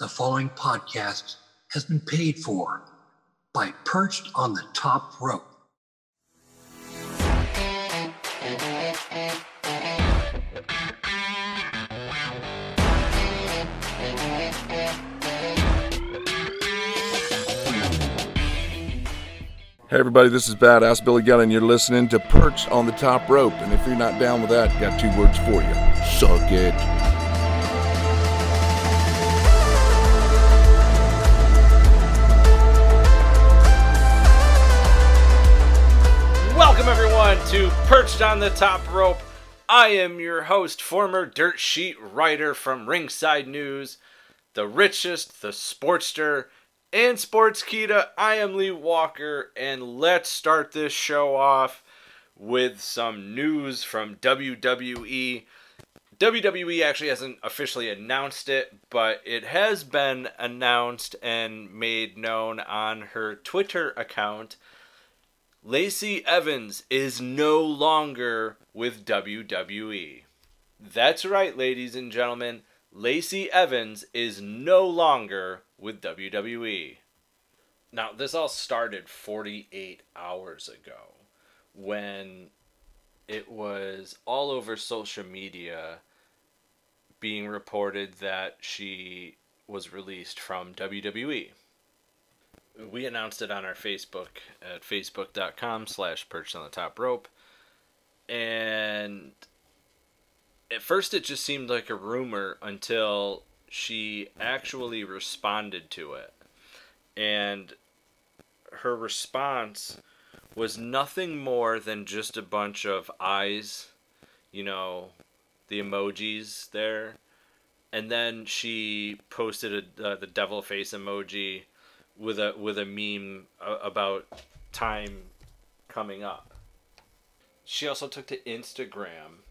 The following podcast has been paid for by Perched on the Top Rope. Hey everybody, this is Badass Billy Gunn, and you're listening to Perched on the Top Rope. And if you're not down with that, got two words for you: suck it. To Perched on the Top Rope. I am your host, former dirt sheet writer from Ringside News, the richest, the sportster, and Sportskeeda. I am Lee Walker, and let's start this show off with some news from WWE. WWE actually hasn't officially announced it, but it has been announced and made known on her Twitter account Lacey Evans is no longer with WWE. That's right, ladies and gentlemen. Lacey Evans is no longer with WWE. Now, this all started 48 hours ago when it was all over social media being reported that she was released from WWE we announced it on our Facebook at facebook.com slash perched on the top rope. And at first it just seemed like a rumor until she actually responded to it. And her response was nothing more than just a bunch of eyes, you know, the emojis there. And then she posted a, uh, the devil face emoji with a with a meme about time coming up. She also took to Instagram,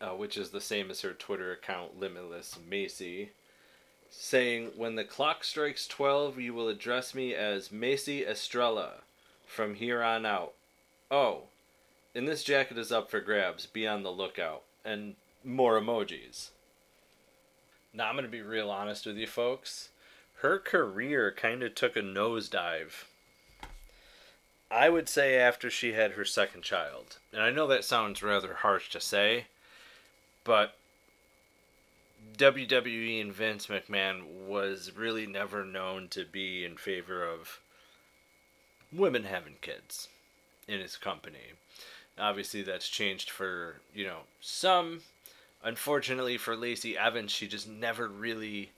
uh, which is the same as her Twitter account, Limitless Macy, saying, "When the clock strikes twelve, you will address me as Macey Estrella, from here on out. Oh, and this jacket is up for grabs. Be on the lookout." And more emojis. Now I'm gonna be real honest with you, folks her career kind of took a nosedive. I would say after she had her second child. And I know that sounds rather harsh to say, but WWE and Vince McMahon was really never known to be in favor of women having kids in his company. Obviously, that's changed for, you know, some. Unfortunately for Lacey Evans, she just never really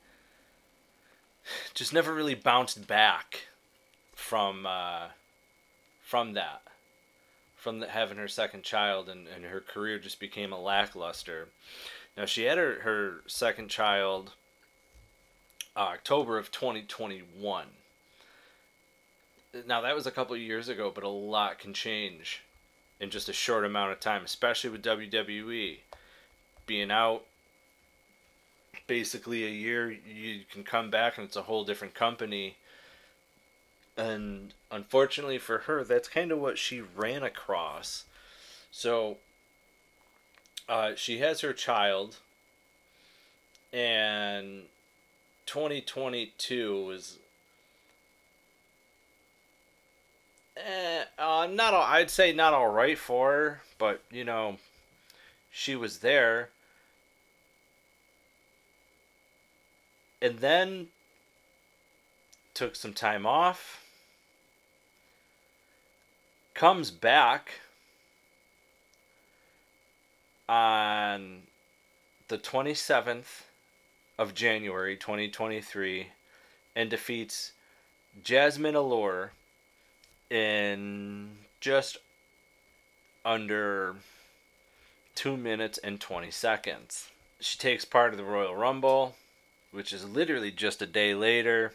just never really bounced back from uh, from that from the, having her second child and, and her career just became a lackluster. Now she had her, her second child uh, october of 2021 now that was a couple years ago but a lot can change in just a short amount of time especially with wwe being out basically a year you can come back and it's a whole different company. And unfortunately for her that's kind of what she ran across. So uh, she has her child. And 2022 was eh, uh, not all, I'd say not all right for her, but you know, she was there. And then took some time off, comes back on the 27th of January 2023 and defeats Jasmine Allure in just under 2 minutes and 20 seconds. She takes part of the Royal Rumble which is literally just a day later.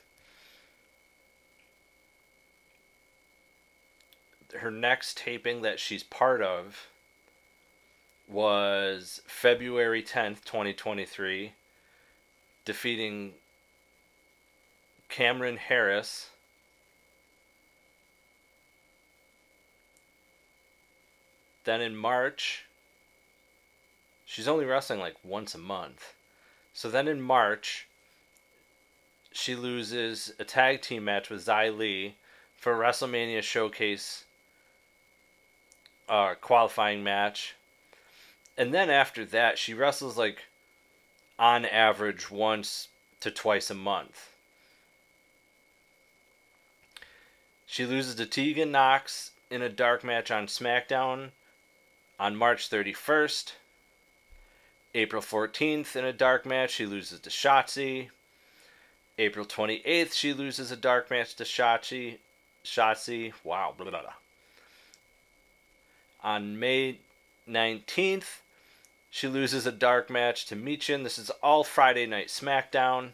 Her next taping that she's part of was February 10th, 2023, defeating Cameron Harris. Then in March, she's only wrestling like once a month. So then in March, she loses a tag team match with Xia Li for WrestleMania Showcase uh, qualifying match. And then after that, she wrestles like on average once to twice a month. She loses to Tegan Knox in a dark match on SmackDown on March 31st. April 14th, in a dark match, she loses to Shotzi. April 28th, she loses a dark match to Shotzi. Shotzi. Wow. Blah, blah, blah. On May 19th, she loses a dark match to Michin. This is all Friday Night SmackDown.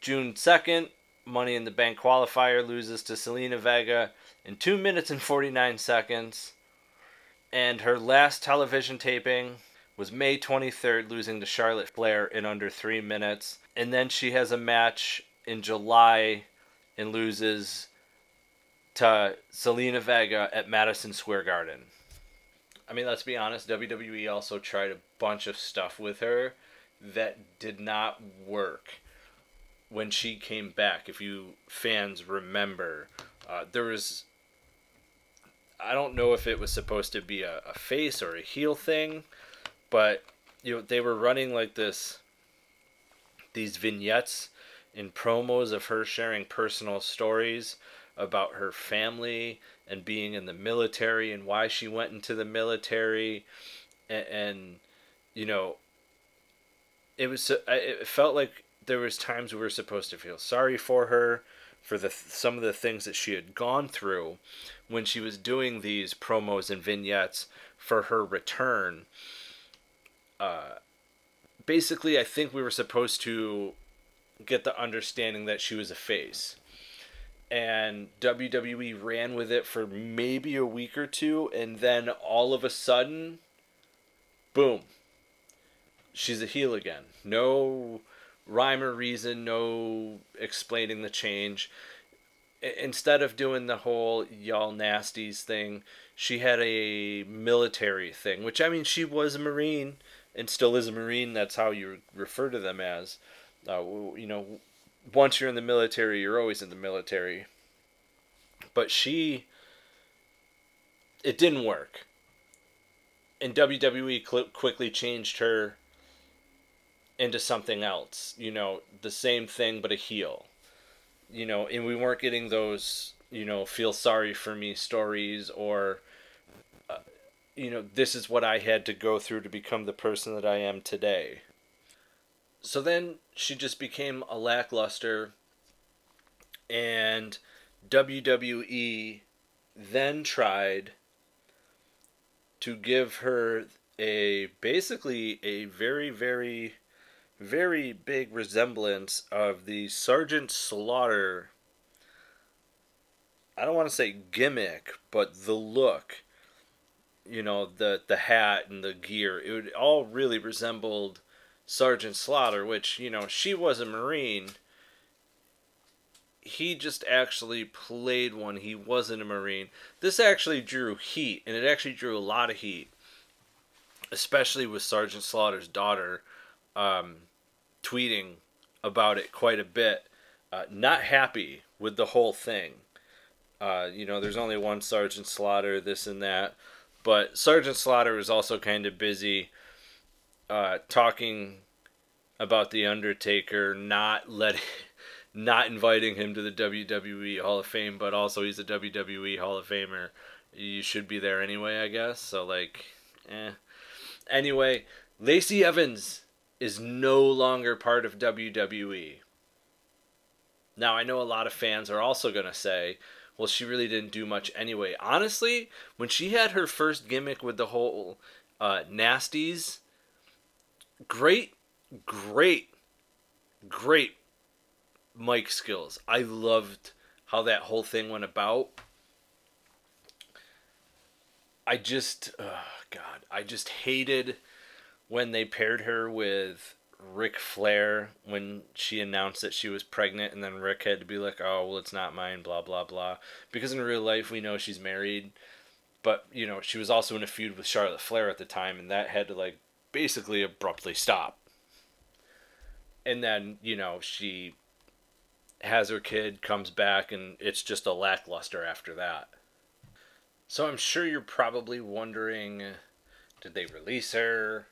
June 2nd, Money in the Bank qualifier loses to Zelina Vega in 2 minutes and 49 seconds. And her last television taping was May 23rd, losing to Charlotte Flair in under 3 minutes. And then she has a match in July and loses to Zelina Vega at Madison Square Garden. I mean, let's be honest, WWE also tried a bunch of stuff with her that did not work when she came back, if you fans remember, uh, there was. I don't know if it was supposed to be a, a face or a heel thing, but you know they were running like this. These vignettes and promos of her sharing personal stories about her family and being in the military and why she went into the military, and, and you know, it was it felt like there was times we were supposed to feel sorry for her for the some of the things that she had gone through when she was doing these promos and vignettes for her return. Uh, basically, I think we were supposed to get the understanding that she was a face. And WWE ran with it for maybe a week or two, and then all of a sudden, boom, she's a heel again. No rhyme or reason, no explaining the change. Instead of doing the whole y'all nasties thing, she had a military thing, which I mean, she was a Marine and still is a Marine. That's how you refer to them as. Uh, you know, once you're in the military, you're always in the military. But she, it didn't work. And WWE quickly changed her into something else. You know, the same thing but a heel. You know, and we weren't getting those, you know, feel sorry for me stories or uh, you know, this is what I had to go through to become the person that I am today. So then she just became a lackluster and WWE then tried to give her a basically a very very very big resemblance of the Sergeant Slaughter. I don't want to say gimmick, but the look. You know, the the hat and the gear. It would all really resembled Sergeant Slaughter, which, you know, she was a Marine. He just actually played one. He wasn't a Marine. This actually drew heat, and it actually drew a lot of heat. Especially with Sergeant Slaughter's daughter. Um, tweeting about it quite a bit. Uh, not happy with the whole thing. Uh, you know, there's only one Sergeant Slaughter, this and that. But Sergeant Slaughter was also kind of busy uh, talking about the Undertaker, not letting, not inviting him to the WWE Hall of Fame, but also he's a WWE Hall of Famer. You should be there anyway, I guess. So like, eh. Anyway, Lacey Evans is no longer part of WWE. Now, I know a lot of fans are also going to say, well, she really didn't do much anyway. Honestly, when she had her first gimmick with the whole uh, nasties, great, great, great mic skills. I loved how that whole thing went about. I just, oh God, I just hated when they paired her with Ric Flair when she announced that she was pregnant, and then Ric had to be like, "Oh, well, it's not mine," blah blah blah. Because in real life, we know she's married, but you know she was also in a feud with Charlotte Flair at the time, and that had to like basically abruptly stop. and then you know she has her kid, comes back, and it's just a lackluster after that. So I'm sure you're probably wondering did they release her?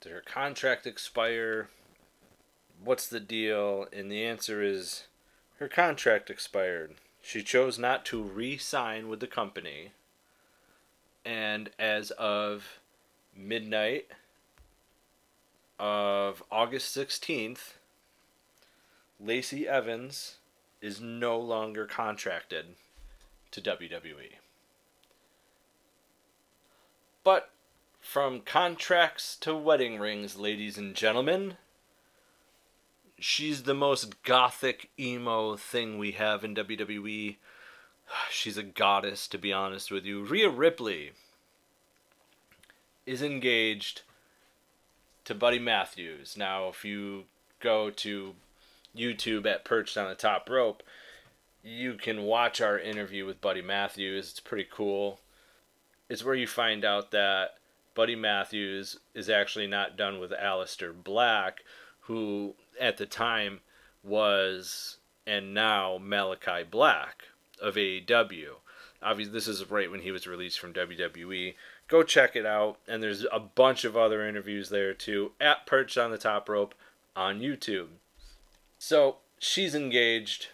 Did her contract expire? What's the deal? And the answer is her contract expired. She chose not to re sign with the company. And as of midnight of August 16th, Lacey Evans is no longer contracted to WWE. But from contracts to wedding rings, ladies and gentlemen, she's the most gothic emo thing we have in WWE. She's a goddess, to be honest with you. Rhea Ripley is engaged to Buddy Matthews. Now, if you go to YouTube at Perched on the Top Rope, you can watch our interview with Buddy Matthews. It's pretty cool. It's where you find out that Buddy Matthews is actually not done with Aleister Black, who at the time was and now Malachi Black of AEW. Obviously, this is right when he was released from WWE. Go check it out, and there's a bunch of other interviews there too at Perched on the Top Rope on YouTube. So she's engaged,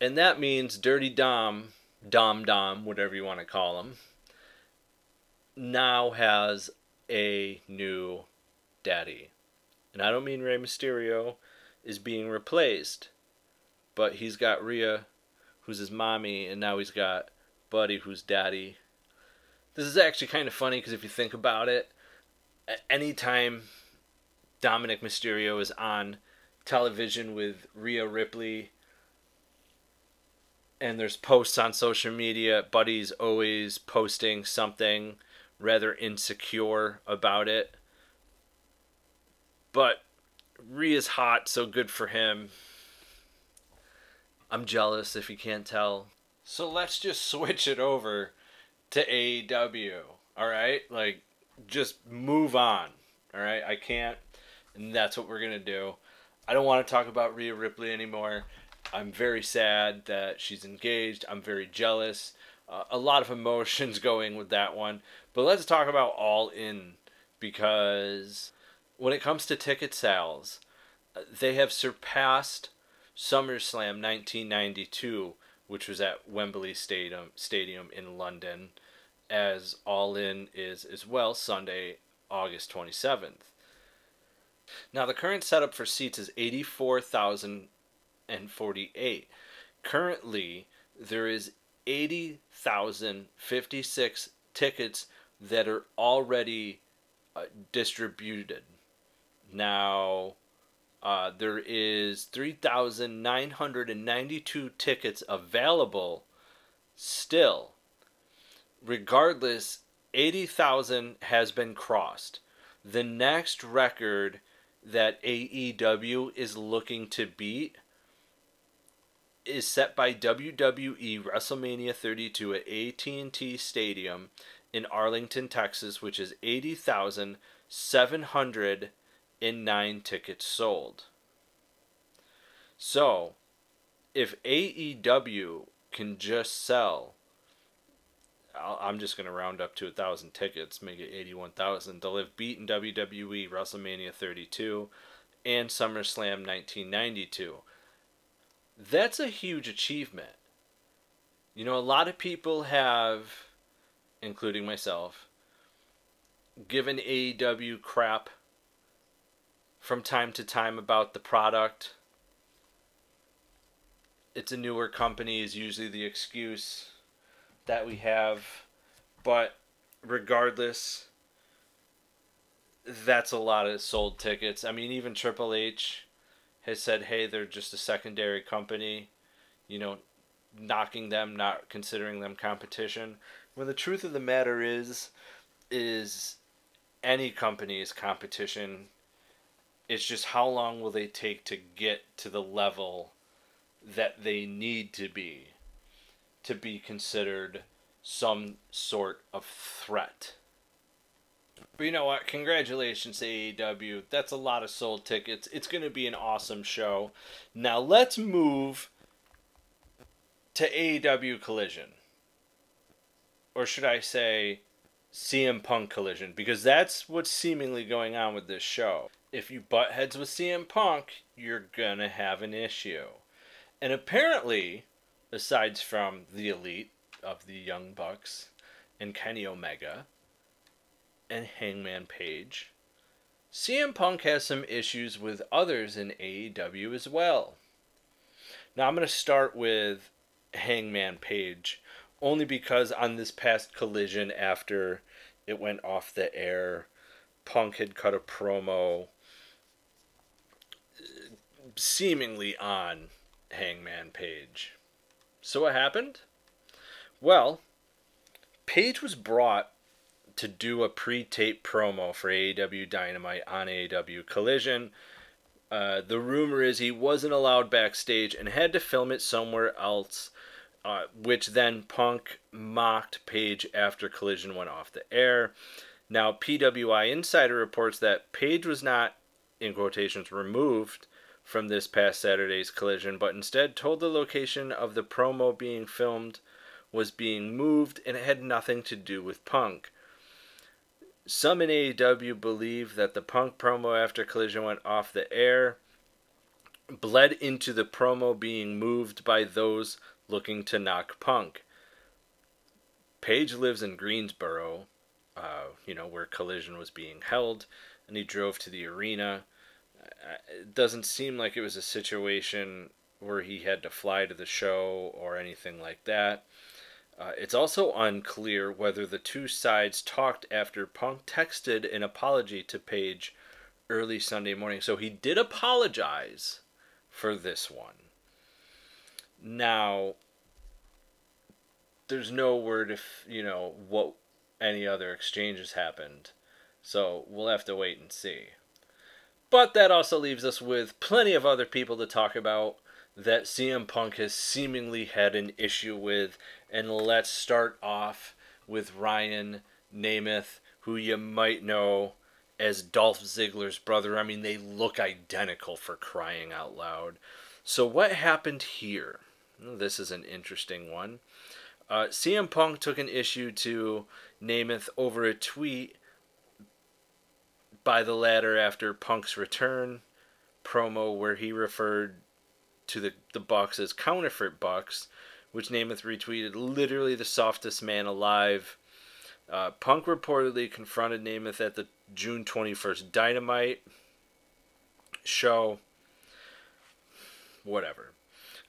and that means Dirty Dom, Dom Dom, whatever you want to call him, now has a new daddy. And I don't mean Rey Mysterio is being replaced, but he's got Rhea, who's his mommy, and now he's got Buddy, who's daddy. This is actually kind of funny because if you think about it, anytime Dominic Mysterio is on television with Rhea Ripley and there's posts on social media, Buddy's always posting something rather insecure about it. But Rhea's hot, so good for him. I'm jealous if you can't tell. So let's just switch it over to AEW. All right? Like, just move on. All right? I can't. And that's what we're going to do. I don't want to talk about Rhea Ripley anymore. I'm very sad that she's engaged. I'm very jealous. Uh, a lot of emotions going with that one. But let's talk about All In because when it comes to ticket sales, they have surpassed SummerSlam 1992, which was at Wembley Stadium, Stadium in London, as All In is as well Sunday, August 27th. Now, the current setup for seats is 84,048. Currently, there is 80,056 tickets that are already uh, distributed. Now, uh, there is 3,992 tickets available still. Regardless, 80,000 has been crossed. The next record that AEW is looking to beat is set by WWE WrestleMania 32 at AT&T Stadium in Arlington, Texas, which is 80,709 tickets sold. So, if AEW can just sell i am just going to round up to a thousand tickets, make it 81,000. They'll have beaten WWE WrestleMania 32 and SummerSlam 1992. That's a huge achievement. You know, a lot of people have, including myself, given AEW crap from time to time about the product. It's a newer company, is usually the excuse that we have, but regardless, that's a lot of sold tickets. I mean, even Triple H has said, hey, they're just a secondary company, you know, knocking them, not considering them competition. When the truth of the matter is, is any company's competition. It's just how long will they take to get to the level that they need to be to be considered some sort of threat. But you know what? Congratulations AEW. That's a lot of sold tickets. It's going to be an awesome show. Now let's move to AEW Collision. Or should I say CM Punk Collision? Because that's what's seemingly going on with this show. If you butt heads with CM Punk, you're to have an issue. And apparently, aside from the elite of the Young Bucks and Kenny Omega and Hangman Page, CM Punk has some issues with others in AEW as well. Now I'm going to start with Hangman Page only because on this past collision after it went off the air, Punk had cut a promo seemingly on Hangman Page. So what happened? Well, Page was brought to do a pre-tape promo for AEW Dynamite on AEW Collision. Uh, the rumor is he wasn't allowed backstage and had to film it somewhere else, uh, which then Punk mocked Page after Collision went off the air. Now, PWI Insider reports that Page was not, in quotations, removed from this past Saturday's collision, but instead told the location of the promo being filmed was being moved and it had nothing to do with Punk. Some in AEW believe that the Punk promo after Collision went off the air bled into the promo being moved by those looking to knock Punk. Page lives in Greensboro, uh, you know, where Collision was being held, and he drove to the arena it doesn't seem like it was a situation where he had to fly to the show or anything like that. Uh, it's also unclear whether the two sides talked after Punk texted an apology to Page early Sunday morning. So he did apologize for this one. Now, there's no word if, you know, what any other exchanges happened. So we'll have to wait and see. But that also leaves us with plenty of other people to talk about that CM Punk has seemingly had an issue with. And let's start off with Ryan Nemeth, who you might know as Dolph Ziggler's brother. I mean, they look identical for crying out loud. So, what happened here? This is an interesting one. Uh, CM Punk took an issue to Nemeth over a tweet by the latter after Punk's return promo where he referred to the, the Bucks as counterfeit Bucks, which Nemeth retweeted literally the softest man alive. Uh, Punk reportedly confronted Nemeth at the June 21st Dynamite show. Whatever.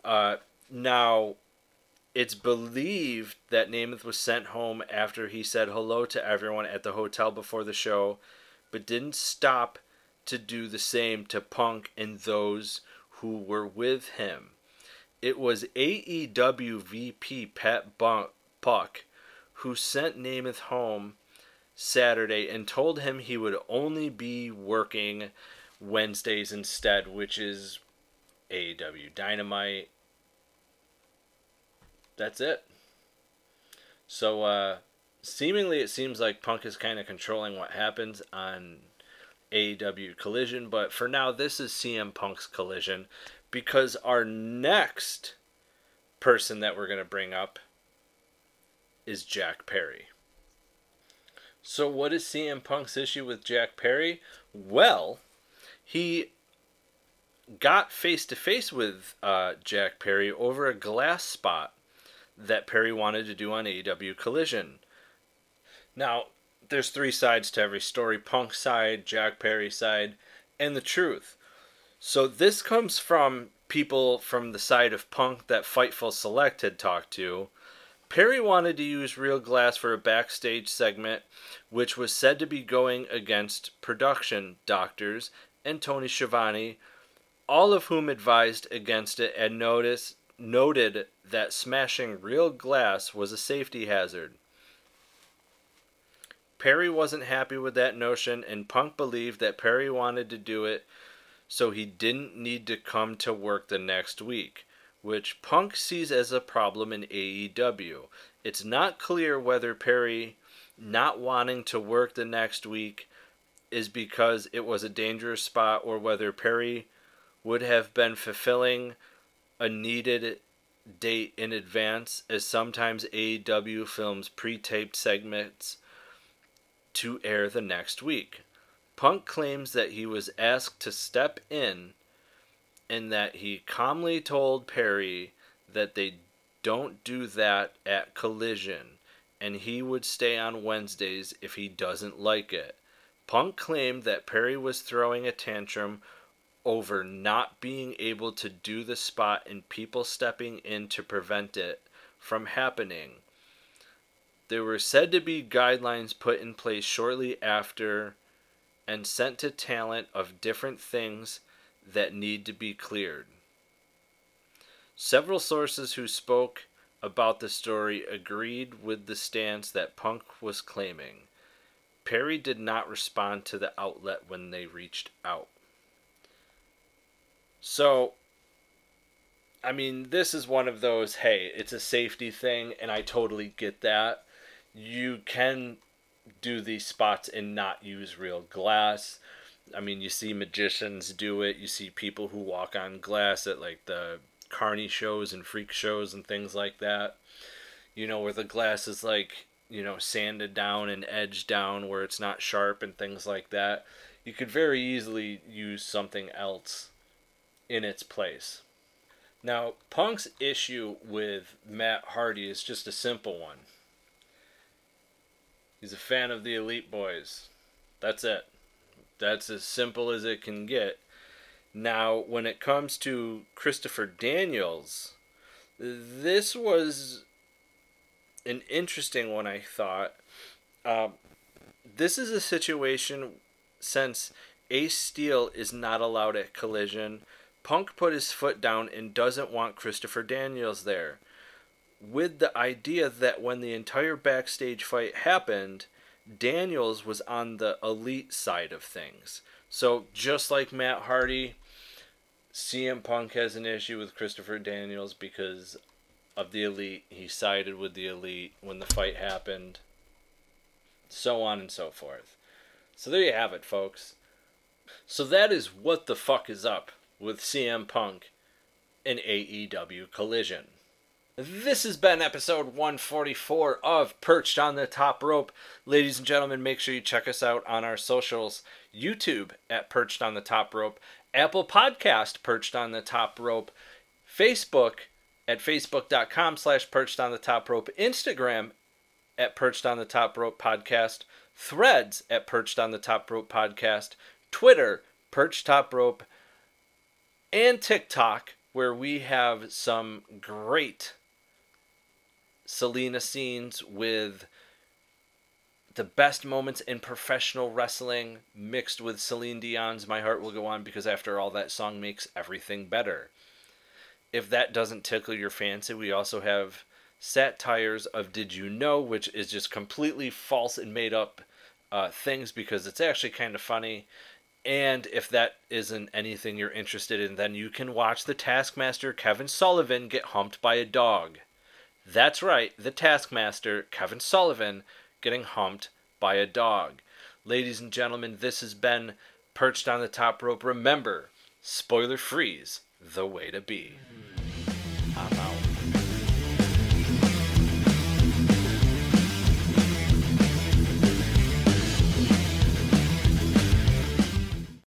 Uh, now, it's believed that Nemeth was sent home after he said hello to everyone at the hotel before the show but didn't stop to do the same to Punk and those who were with him. It was AEW VP Pat Buck who sent Nemeth home Saturday and told him he would only be working Wednesdays instead, which is AEW Dynamite. That's it. So, uh, seemingly it seems like Punk is kind of controlling what happens on AEW Collision, but for now this is CM Punk's Collision because our next person that we're going to bring up is Jack Perry. So what is CM Punk's issue with Jack Perry? Well, he got face to face with uh, Jack Perry over a glass spot that Perry wanted to do on AEW Collision. Now, there's three sides to every story Punk side, Jack Perry side, and the truth. So this comes from people from the side of Punk that Fightful Select had talked to. Perry wanted to use real glass for a backstage segment, which was said to be going against production doctors and Tony Schiavone, all of whom advised against it and noticed, noted that smashing real glass was a safety hazard. Perry wasn't happy with that notion, and Punk believed that Perry wanted to do it so he didn't need to come to work the next week, which Punk sees as a problem in AEW. It's not clear whether Perry not wanting to work the next week is because it was a dangerous spot or whether Perry would have been fulfilling a needed date in advance, as sometimes AEW films pre taped segments to air the next week. Punk claims that he was asked to step in and that he calmly told Perry that they don't do that at Collision and he would stay on Wednesdays if he doesn't like it. Punk claimed that Perry was throwing a tantrum over not being able to do the spot and people stepping in to prevent it from happening. There were said to be guidelines put in place shortly after and sent to talent of different things that need to be cleared. Several sources who spoke about the story agreed with the stance that Punk was claiming. Perry did not respond to the outlet when they reached out. So, I mean, this is one of those hey, it's a safety thing, and I totally get that. You can do these spots and not use real glass. I mean, you see magicians do it. You see people who walk on glass at like the carny shows and freak shows and things like that. You know, where the glass is like, you know, sanded down and edged down where it's not sharp and things like that. You could very easily use something else in its place. Now, Punk's issue with Matt Hardy is just a simple one. He's a fan of the Elite Boys. That's it. That's as simple as it can get. Now, when it comes to Christopher Daniels, this was an interesting one, I thought. Uh, this is a situation since Ace Steel is not allowed at Collision Punk put his foot down and doesn't want Christopher Daniels there. With the idea that when the entire backstage fight happened, Daniels was on the elite side of things. So just like Matt Hardy, CM Punk has an issue with Christopher Daniels because of the elite. He sided with the elite when the fight happened. So on and so forth. So there you have it, folks. So that is what the fuck is up with CM Punk in AEW Collision. This has been episode 144 of Perched on the Top Rope. Ladies and gentlemen, make sure you check us out on our socials YouTube at Perched on the Top Rope, Apple Podcast Perched on the Top Rope, Facebook at facebook.com slash perched on the top rope, Instagram at perched on the top rope podcast, threads at perched on the top rope podcast, Twitter, perched top rope, and TikTok, where we have some great Selena scenes with the best moments in professional wrestling mixed with Celine Dion's My Heart Will Go On because after all that song makes everything better. If that doesn't tickle your fancy, we also have satires of Did You Know, which is just completely false and made up uh, things because it's actually kind of funny. And if that isn't anything you're interested in, then you can watch the Taskmaster Kevin Sullivan get humped by a dog. That's right, the Taskmaster Kevin Sullivan getting humped by a dog. Ladies and gentlemen, this has been Perched on the Top Rope. Remember, spoiler freeze, the way to be.